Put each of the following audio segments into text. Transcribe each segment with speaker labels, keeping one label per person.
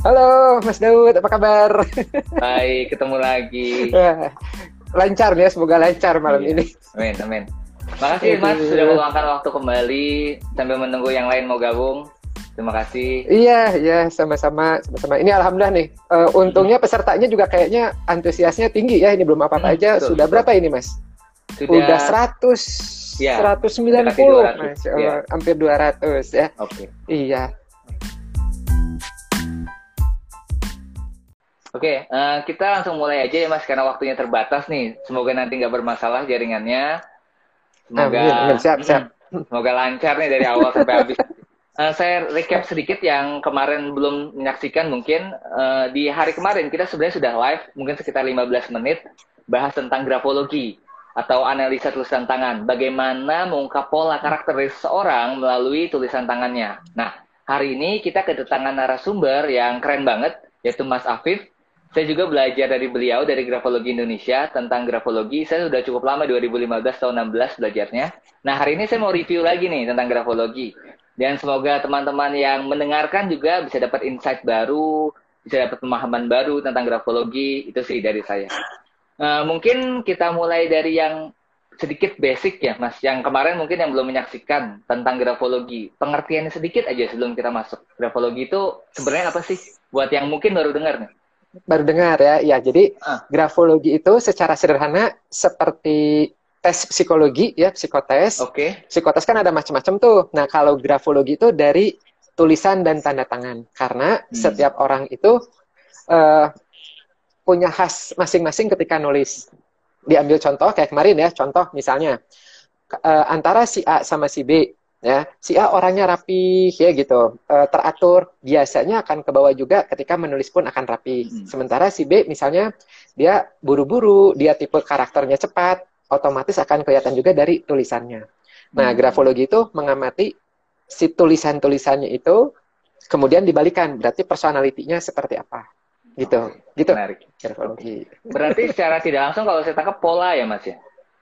Speaker 1: Halo Mas Daud, apa kabar?
Speaker 2: Baik, ketemu lagi.
Speaker 1: lancar nih ya, semoga lancar malam
Speaker 2: iya.
Speaker 1: ini.
Speaker 2: Amin, amin. Makasih Mas sudah meluangkan waktu kembali sambil menunggu yang lain mau gabung. Terima kasih.
Speaker 1: Iya, iya, sama-sama, sama-sama. Ini alhamdulillah nih. Uh, untungnya pesertanya juga kayaknya antusiasnya tinggi ya. Ini belum apa-apa hmm, aja. Betul, Sudah betul. berapa ini, Mas? Sudah, Sudah 100 ya, 190, 200, Masya Allah, ya. hampir 200 ya.
Speaker 2: Oke. Okay.
Speaker 1: Iya.
Speaker 2: Oke, okay, uh, eh, kita langsung mulai aja ya Mas, karena waktunya terbatas nih. Semoga nanti nggak bermasalah jaringannya. Semoga,
Speaker 1: amin, amin. Siap, siap.
Speaker 2: semoga lancar nih dari awal sampai habis. Uh, saya recap sedikit yang kemarin belum menyaksikan mungkin. Uh, di hari kemarin kita sebenarnya sudah live, mungkin sekitar 15 menit, bahas tentang grafologi atau analisa tulisan tangan. Bagaimana mengungkap pola karakter seseorang melalui tulisan tangannya. Nah, hari ini kita kedatangan narasumber yang keren banget, yaitu Mas Afif saya juga belajar dari beliau dari Grafologi Indonesia tentang grafologi. Saya sudah cukup lama 2015 tahun 16 belajarnya. Nah, hari ini saya mau review lagi nih tentang grafologi. Dan semoga teman-teman yang mendengarkan juga bisa dapat insight baru, bisa dapat pemahaman baru tentang grafologi. Itu sih dari saya. Uh, mungkin kita mulai dari yang sedikit basic ya, Mas. Yang kemarin mungkin yang belum menyaksikan tentang grafologi. Pengertiannya sedikit aja sebelum kita masuk. Grafologi itu sebenarnya apa sih? Buat yang mungkin baru dengar nih
Speaker 1: baru dengar ya. Ya, jadi uh. grafologi itu secara sederhana seperti tes psikologi ya, psikotes.
Speaker 2: Oke. Okay.
Speaker 1: Psikotes kan ada macam-macam tuh. Nah, kalau grafologi itu dari tulisan dan tanda tangan. Karena hmm. setiap orang itu uh, punya khas masing-masing ketika nulis. Diambil contoh kayak kemarin ya, contoh misalnya uh, antara si A sama si B ya si A orangnya rapi ya gitu. E, teratur biasanya akan ke bawah juga ketika menulis pun akan rapi. Hmm. sementara si B misalnya dia buru-buru dia tipe karakternya cepat otomatis akan kelihatan juga dari tulisannya. Nah hmm. grafologi itu mengamati si tulisan-tulisannya itu kemudian dibalikan. Berarti personalitinya seperti apa? Gitu. Okay. gitu.
Speaker 2: menarik. Grafologi. Berarti secara tidak langsung kalau saya tangkap pola ya mas ya?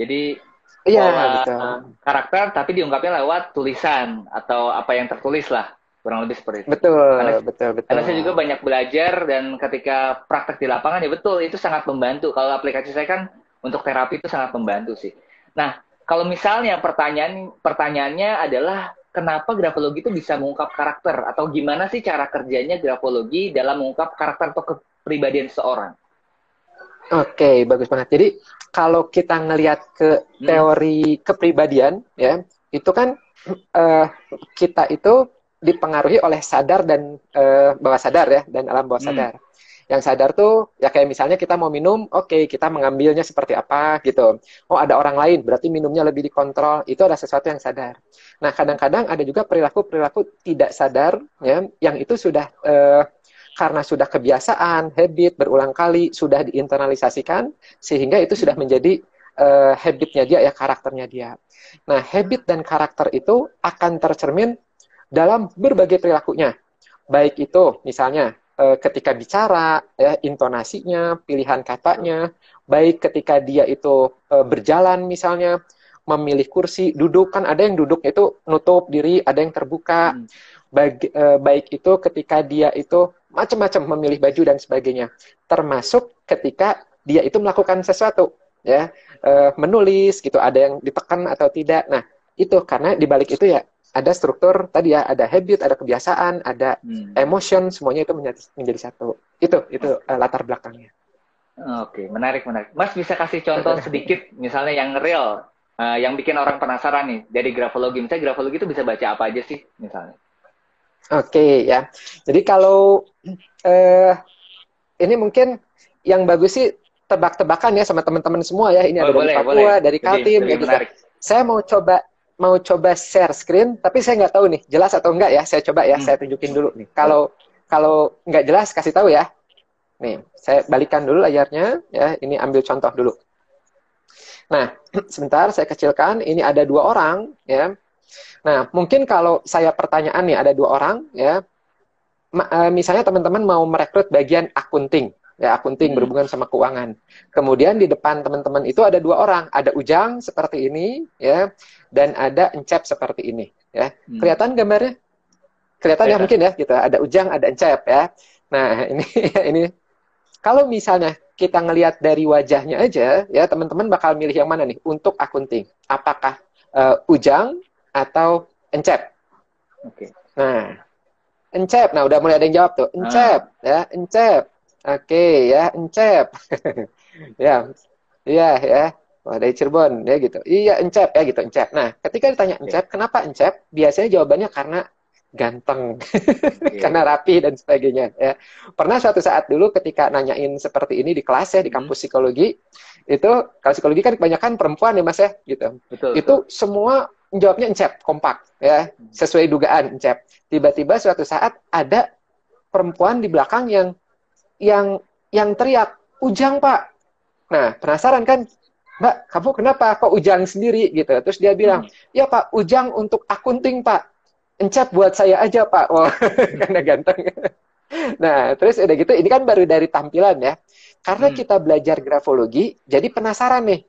Speaker 2: Jadi
Speaker 1: Iya, betul.
Speaker 2: karakter tapi diungkapnya lewat tulisan atau apa yang tertulis lah kurang lebih seperti itu.
Speaker 1: Betul, karena, betul, betul.
Speaker 2: Karena saya juga banyak belajar dan ketika praktek di lapangan ya betul itu sangat membantu. Kalau aplikasi saya kan untuk terapi itu sangat membantu sih. Nah, kalau misalnya pertanyaan pertanyaannya adalah kenapa grafologi itu bisa mengungkap karakter atau gimana sih cara kerjanya grafologi dalam mengungkap karakter atau kepribadian seseorang?
Speaker 1: Oke, okay, bagus banget. Jadi kalau kita ngelihat ke hmm. teori hmm. kepribadian, ya itu kan uh, kita itu dipengaruhi oleh sadar dan uh, bawah sadar ya dan alam bawah hmm. sadar. Yang sadar tuh ya kayak misalnya kita mau minum, oke okay, kita mengambilnya seperti apa gitu. Oh ada orang lain, berarti minumnya lebih dikontrol. Itu ada sesuatu yang sadar. Nah kadang-kadang ada juga perilaku-perilaku tidak sadar ya, yang itu sudah uh, karena sudah kebiasaan, habit berulang kali sudah diinternalisasikan sehingga itu sudah menjadi uh, habitnya dia ya karakternya dia. Nah, habit dan karakter itu akan tercermin dalam berbagai perilakunya. Baik itu misalnya uh, ketika bicara, ya, intonasinya, pilihan katanya, baik ketika dia itu uh, berjalan misalnya, memilih kursi, duduk kan ada yang duduk itu nutup diri, ada yang terbuka. Hmm. Baik, uh, baik itu ketika dia itu macam-macam memilih baju dan sebagainya. Termasuk ketika dia itu melakukan sesuatu, ya, e, menulis gitu, ada yang ditekan atau tidak. Nah, itu karena di balik itu ya ada struktur tadi ya, ada habit, ada kebiasaan, ada hmm. emotion, semuanya itu menjadi, menjadi satu. Itu itu uh, latar belakangnya.
Speaker 2: Oke, menarik menarik. Mas bisa kasih contoh sedikit, misalnya yang real, uh, yang bikin orang penasaran nih dari grafologi. Misalnya grafologi itu bisa baca apa aja sih, misalnya?
Speaker 1: Oke okay, ya. Jadi kalau uh, ini mungkin yang bagus sih tebak-tebakan ya sama teman-teman semua ya. Ini oh, ada boleh, dari Papua, boleh. dari Kaltim ya gitu. Saya mau coba mau coba share screen, tapi saya nggak tahu nih jelas atau enggak ya. Saya coba ya, hmm. saya tunjukin dulu nih. Kalau kalau nggak jelas kasih tahu ya. Nih, saya balikan dulu layarnya ya. Ini ambil contoh dulu. Nah, sebentar saya kecilkan. Ini ada dua orang ya Nah, mungkin kalau saya pertanyaan nih ada dua orang ya, eh, misalnya teman-teman mau merekrut bagian akunting, ya akunting hmm. berhubungan sama keuangan. Kemudian di depan teman-teman itu ada dua orang, ada Ujang seperti ini, ya, dan ada Encep seperti ini, ya. Hmm. Kelihatan gambarnya? Kelihatan ya mungkin ya, gitu. Ada Ujang, ada Encep ya. Nah, ini ini kalau misalnya kita ngelihat dari wajahnya aja, ya teman-teman bakal milih yang mana nih untuk akunting? Apakah uh, ujang atau encep? Oke. Okay. Nah, encep. Nah, udah mulai ada yang jawab tuh. Encep, ah. ya, encep. Oke, okay, ya, encep. ya, iya, ya. Wah, dari Cirebon, ya gitu. Iya, encep, ya gitu, encep. Nah, ketika ditanya encep, okay. kenapa encep? Biasanya jawabannya karena ganteng, okay. karena rapi dan sebagainya. Ya. Pernah suatu saat dulu ketika nanyain seperti ini di kelas ya, di kampus hmm. psikologi, itu kalau psikologi kan kebanyakan perempuan ya mas ya, gitu. Betul, itu betul. semua jawabnya encep, kompak, ya, hmm. sesuai dugaan encep. Tiba-tiba suatu saat ada perempuan di belakang yang yang yang teriak, ujang pak. Nah, penasaran kan? Mbak, kamu kenapa kok Ujang sendiri gitu? Terus dia bilang, hmm. ya Pak, Ujang untuk akunting Pak. Encap buat saya aja Pak. Wah, karena ganteng. nah, terus udah gitu, ini kan baru dari tampilan ya. Karena hmm. kita belajar grafologi, jadi penasaran nih.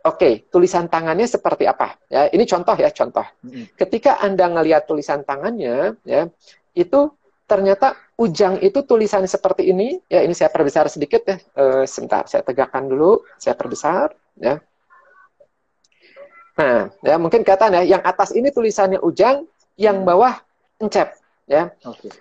Speaker 1: Oke, tulisan tangannya seperti apa? Ya, ini contoh ya, contoh. Hmm. Ketika Anda ngelihat tulisan tangannya, ya, itu ternyata ujang itu tulisan seperti ini. Ya, ini saya perbesar sedikit ya. E, sebentar, saya tegakkan dulu, saya perbesar ya. Nah, ya mungkin kelihatan ya, yang atas ini tulisannya Ujang, yang bawah Encep, ya. Oke. Okay.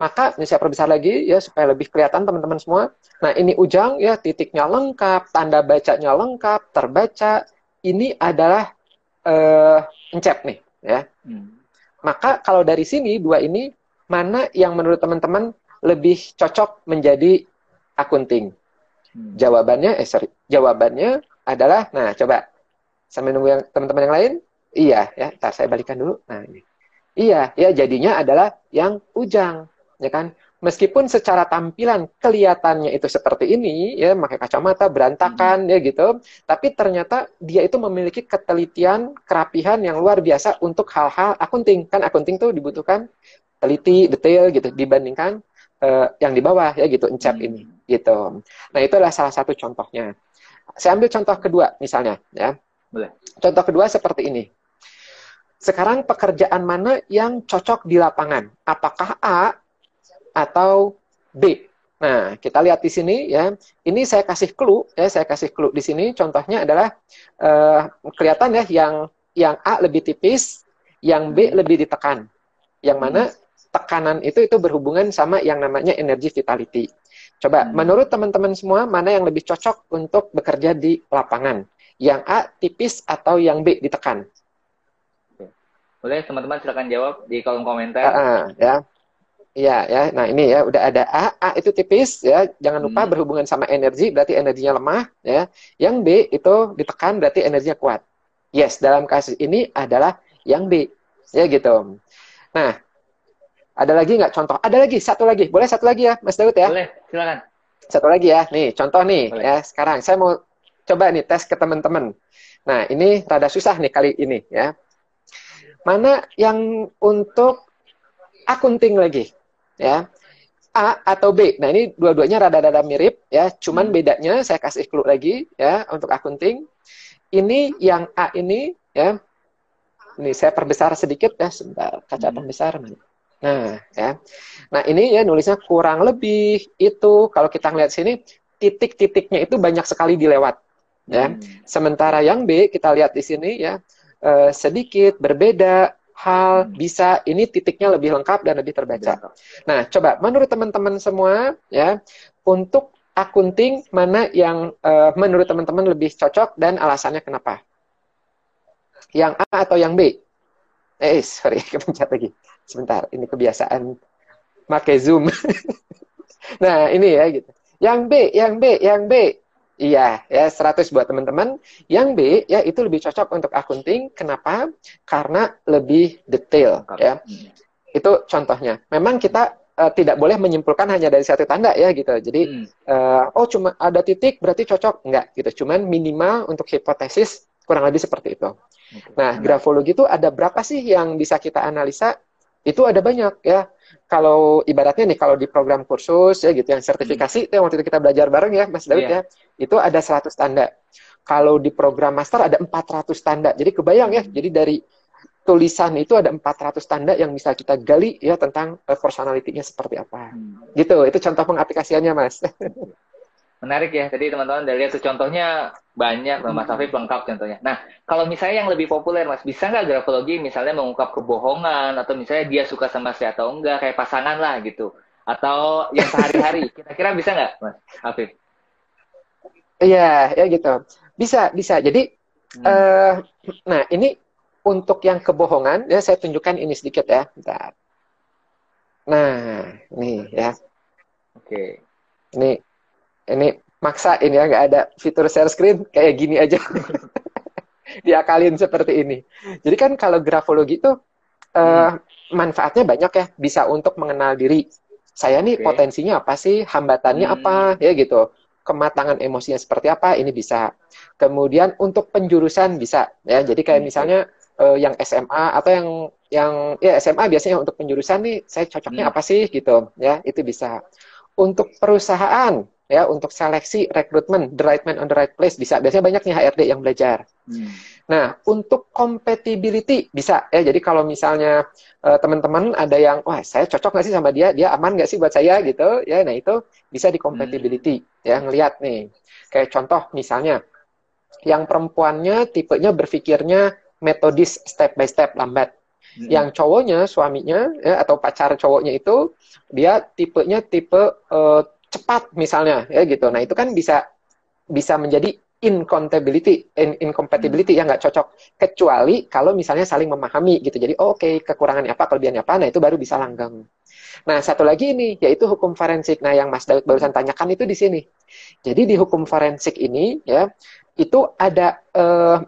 Speaker 1: Maka ini saya perbesar lagi ya supaya lebih kelihatan teman-teman semua. Nah, ini Ujang ya, titiknya lengkap, tanda bacanya lengkap, terbaca. Ini adalah uh, Encep nih, ya. Hmm. Maka kalau dari sini dua ini mana yang menurut teman-teman lebih cocok menjadi akunting? Hmm. Jawabannya eh sorry, jawabannya adalah, nah coba sambil nunggu yang teman-teman yang lain, iya ya, ntar saya balikan dulu. Nah ini, iya ya jadinya adalah yang ujang, ya kan? Meskipun secara tampilan kelihatannya itu seperti ini, ya pakai kacamata berantakan hmm. ya gitu, tapi ternyata dia itu memiliki ketelitian, kerapihan yang luar biasa untuk hal-hal akunting. Kan akunting tuh dibutuhkan teliti, detail gitu dibandingkan uh, yang di bawah ya gitu, encap hmm. ini gitu. Nah, itu adalah salah satu contohnya. Saya ambil contoh kedua misalnya ya. Boleh. Contoh kedua seperti ini. Sekarang pekerjaan mana yang cocok di lapangan? Apakah A atau B? Nah, kita lihat di sini ya. Ini saya kasih clue ya, saya kasih clue di sini. Contohnya adalah uh, kelihatan ya yang yang A lebih tipis, yang B lebih ditekan. Yang mana tekanan itu itu berhubungan sama yang namanya energi vitality. Coba, hmm. menurut teman-teman semua, mana yang lebih cocok untuk bekerja di lapangan? Yang A tipis atau yang B ditekan?
Speaker 2: Boleh teman-teman silakan jawab di kolom komentar.
Speaker 1: Uh, uh, ya. Iya ya. Nah, ini ya udah ada A, A itu tipis ya. Jangan lupa hmm. berhubungan sama energi berarti energinya lemah ya. Yang B itu ditekan berarti energinya kuat. Yes, dalam kasus ini adalah yang B. Ya gitu. Nah, ada lagi nggak contoh? Ada lagi, satu lagi. Boleh satu lagi ya, Mas Daud ya?
Speaker 2: Boleh, silakan.
Speaker 1: Satu lagi ya. Nih, contoh nih Boleh. ya. Sekarang saya mau coba nih tes ke teman-teman. Nah, ini rada susah nih kali ini ya. Mana yang untuk akunting lagi? Ya. A atau B. Nah, ini dua-duanya rada-rada mirip ya, cuman hmm. bedanya saya kasih clue lagi ya untuk akunting. Ini yang A ini ya. Ini saya perbesar sedikit ya, sebentar. Kaca hmm. pembesar mana? Nah, ya. Nah, ini ya nulisnya kurang lebih itu kalau kita ngeliat sini titik-titiknya itu banyak sekali dilewat. Ya. Hmm. Sementara yang B kita lihat di sini ya eh, sedikit berbeda hal hmm. bisa ini titiknya lebih lengkap dan lebih terbaca. Nah, coba menurut teman-teman semua ya untuk akunting mana yang uh, menurut teman-teman lebih cocok dan alasannya kenapa? Yang A atau yang B? Eh, sorry, kepencet lagi. Sebentar, ini kebiasaan pakai Zoom. nah, ini ya gitu. Yang B, yang B, yang B. Iya, ya 100 buat teman-teman. Yang B ya itu lebih cocok untuk akunting. Kenapa? Karena lebih detail ya. Itu contohnya. Memang kita uh, tidak boleh menyimpulkan hanya dari satu tanda ya gitu. Jadi hmm. uh, oh cuma ada titik berarti cocok enggak gitu. Cuman minimal untuk hipotesis kurang lebih seperti itu. Nah, grafologi itu ada berapa sih yang bisa kita analisa? Itu ada banyak ya. Kalau ibaratnya nih kalau di program kursus ya gitu yang sertifikasi hmm. itu yang waktu itu kita belajar bareng ya Mas Daud yeah. ya. Itu ada 100 tanda. Kalau di program master ada 400 tanda. Jadi kebayang ya. Jadi dari tulisan itu ada 400 tanda yang bisa kita gali ya tentang uh, personality-nya seperti apa. Hmm. Gitu, itu contoh pengaplikasiannya, Mas.
Speaker 2: Menarik ya. Tadi teman-teman dari lihat tuh contohnya banyak, Mas Afif lengkap contohnya. Nah, kalau misalnya yang lebih populer, Mas, bisa nggak grafologi misalnya mengungkap kebohongan atau misalnya dia suka sama saya atau enggak, kayak pasangan lah gitu. Atau yang sehari-hari. Kira-kira bisa nggak, Mas Afif?
Speaker 1: Iya, ya gitu. Bisa, bisa. Jadi, hmm. uh, nah ini untuk yang kebohongan, ya saya tunjukkan ini sedikit ya. Bentar. Nah, ini ya.
Speaker 2: Oke. Okay.
Speaker 1: Ini ini maksa ini ya nggak ada fitur share screen kayak gini aja. Diakalin seperti ini. Jadi kan kalau grafologi itu uh, manfaatnya banyak ya bisa untuk mengenal diri. Saya nih okay. potensinya apa sih? Hambatannya hmm. apa? Ya gitu. Kematangan emosinya seperti apa? Ini bisa. Kemudian untuk penjurusan bisa ya. Jadi kayak okay. misalnya uh, yang SMA atau yang yang ya SMA biasanya untuk penjurusan nih saya cocoknya hmm. apa sih? Gitu ya. Itu bisa. Untuk perusahaan ya untuk seleksi rekrutmen the right man on the right place bisa. Biasanya banyak nih HRD yang belajar. Hmm. nah untuk compatibility bisa. Ya jadi kalau misalnya uh, teman-teman ada yang wah saya cocok nggak sih sama dia? Dia aman nggak sih buat saya? gitu. Ya nah itu bisa di compatibility. Hmm. ya ngelihat nih. Kayak contoh misalnya yang perempuannya tipenya berpikirnya metodis step by step lambat. Hmm. Yang cowoknya, suaminya ya, atau pacar cowoknya itu dia tipenya tipe uh, cepat misalnya ya gitu. Nah itu kan bisa bisa menjadi incompatibility, in, incompatibility yang nggak cocok kecuali kalau misalnya saling memahami gitu. Jadi oh, oke okay, kekurangannya apa, kelebihannya apa, nah itu baru bisa langgeng. Nah satu lagi ini yaitu hukum forensik. Nah yang Mas Daud barusan tanyakan itu di sini. Jadi di hukum forensik ini ya itu ada uh,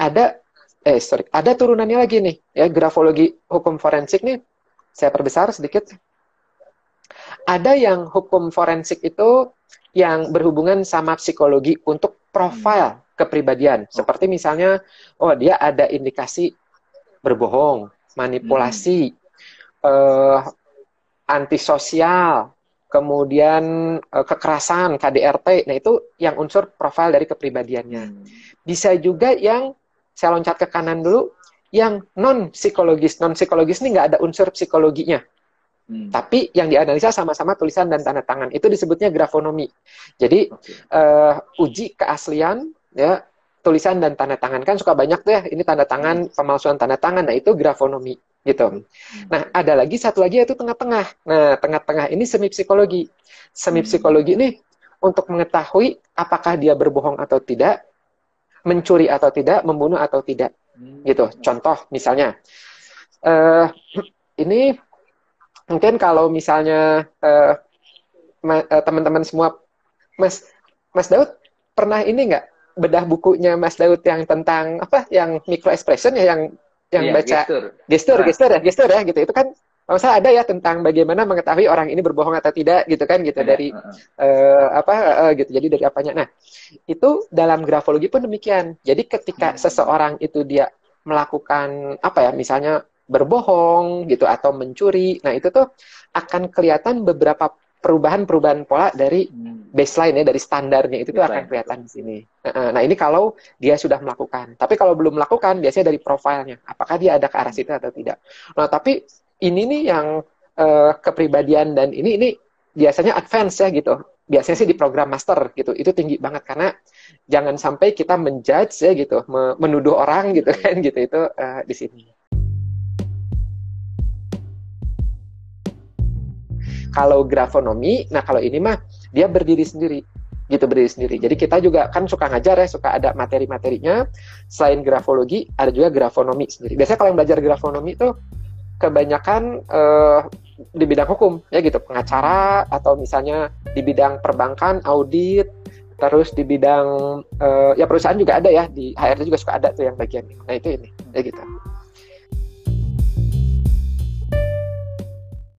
Speaker 1: ada eh sorry ada turunannya lagi nih ya grafologi hukum forensik nih saya perbesar sedikit ada yang hukum forensik itu yang berhubungan sama psikologi untuk profil hmm. kepribadian. Seperti misalnya, oh dia ada indikasi berbohong, manipulasi, hmm. uh, antisosial, kemudian uh, kekerasan, KDRT. Nah itu yang unsur profil dari kepribadiannya. Hmm. Bisa juga yang saya loncat ke kanan dulu, yang non psikologis. Non psikologis ini nggak ada unsur psikologinya. Hmm. Tapi yang dianalisa sama-sama tulisan dan tanda tangan. Itu disebutnya grafonomi. Jadi okay. uh, eh, uji keaslian ya tulisan dan tanda tangan kan suka banyak tuh ya. Ini tanda tangan, hmm. pemalsuan tanda tangan. Nah, itu grafonomi gitu. Hmm. Nah, ada lagi satu lagi yaitu tengah-tengah. Nah, tengah-tengah ini semi psikologi. Semi hmm. psikologi ini untuk mengetahui apakah dia berbohong atau tidak, mencuri atau tidak, membunuh atau tidak. Hmm. Gitu. Contoh misalnya uh, ini mungkin kalau misalnya uh, teman-teman semua Mas Mas Daud pernah ini nggak bedah bukunya Mas Daud yang tentang apa yang micro expression ya yang yang iya, baca gestur. Gestur, nah. gestur ya gestur ya gitu. Itu kan kalau saya ada ya tentang bagaimana mengetahui orang ini berbohong atau tidak gitu kan gitu. Ya, dari uh, uh, apa uh, gitu. Jadi dari apanya. Nah itu dalam grafologi pun demikian. Jadi ketika hmm. seseorang itu dia melakukan apa ya misalnya berbohong gitu atau mencuri. Nah, itu tuh akan kelihatan beberapa perubahan-perubahan pola dari hmm. baseline ya dari standarnya itu tuh akan kelihatan di sini. Nah, ini kalau dia sudah melakukan. Tapi kalau belum melakukan biasanya dari profilnya, apakah dia ada ke arah situ atau tidak. Nah, tapi ini nih yang uh, kepribadian dan ini ini biasanya advance ya gitu. Biasanya sih di program master gitu. Itu tinggi banget karena jangan sampai kita menjudge ya gitu, menuduh orang gitu kan gitu itu uh, di sini. Kalau grafonomi, nah kalau ini mah dia berdiri sendiri gitu berdiri sendiri. Jadi kita juga kan suka ngajar ya, suka ada materi-materinya. Selain grafologi, ada juga grafonomi sendiri. Biasanya kalau yang belajar grafonomi itu kebanyakan uh, di bidang hukum ya gitu, pengacara atau misalnya di bidang perbankan, audit, terus di bidang uh, ya perusahaan juga ada ya di HRD juga suka ada tuh yang bagian. Nah itu ini ya gitu.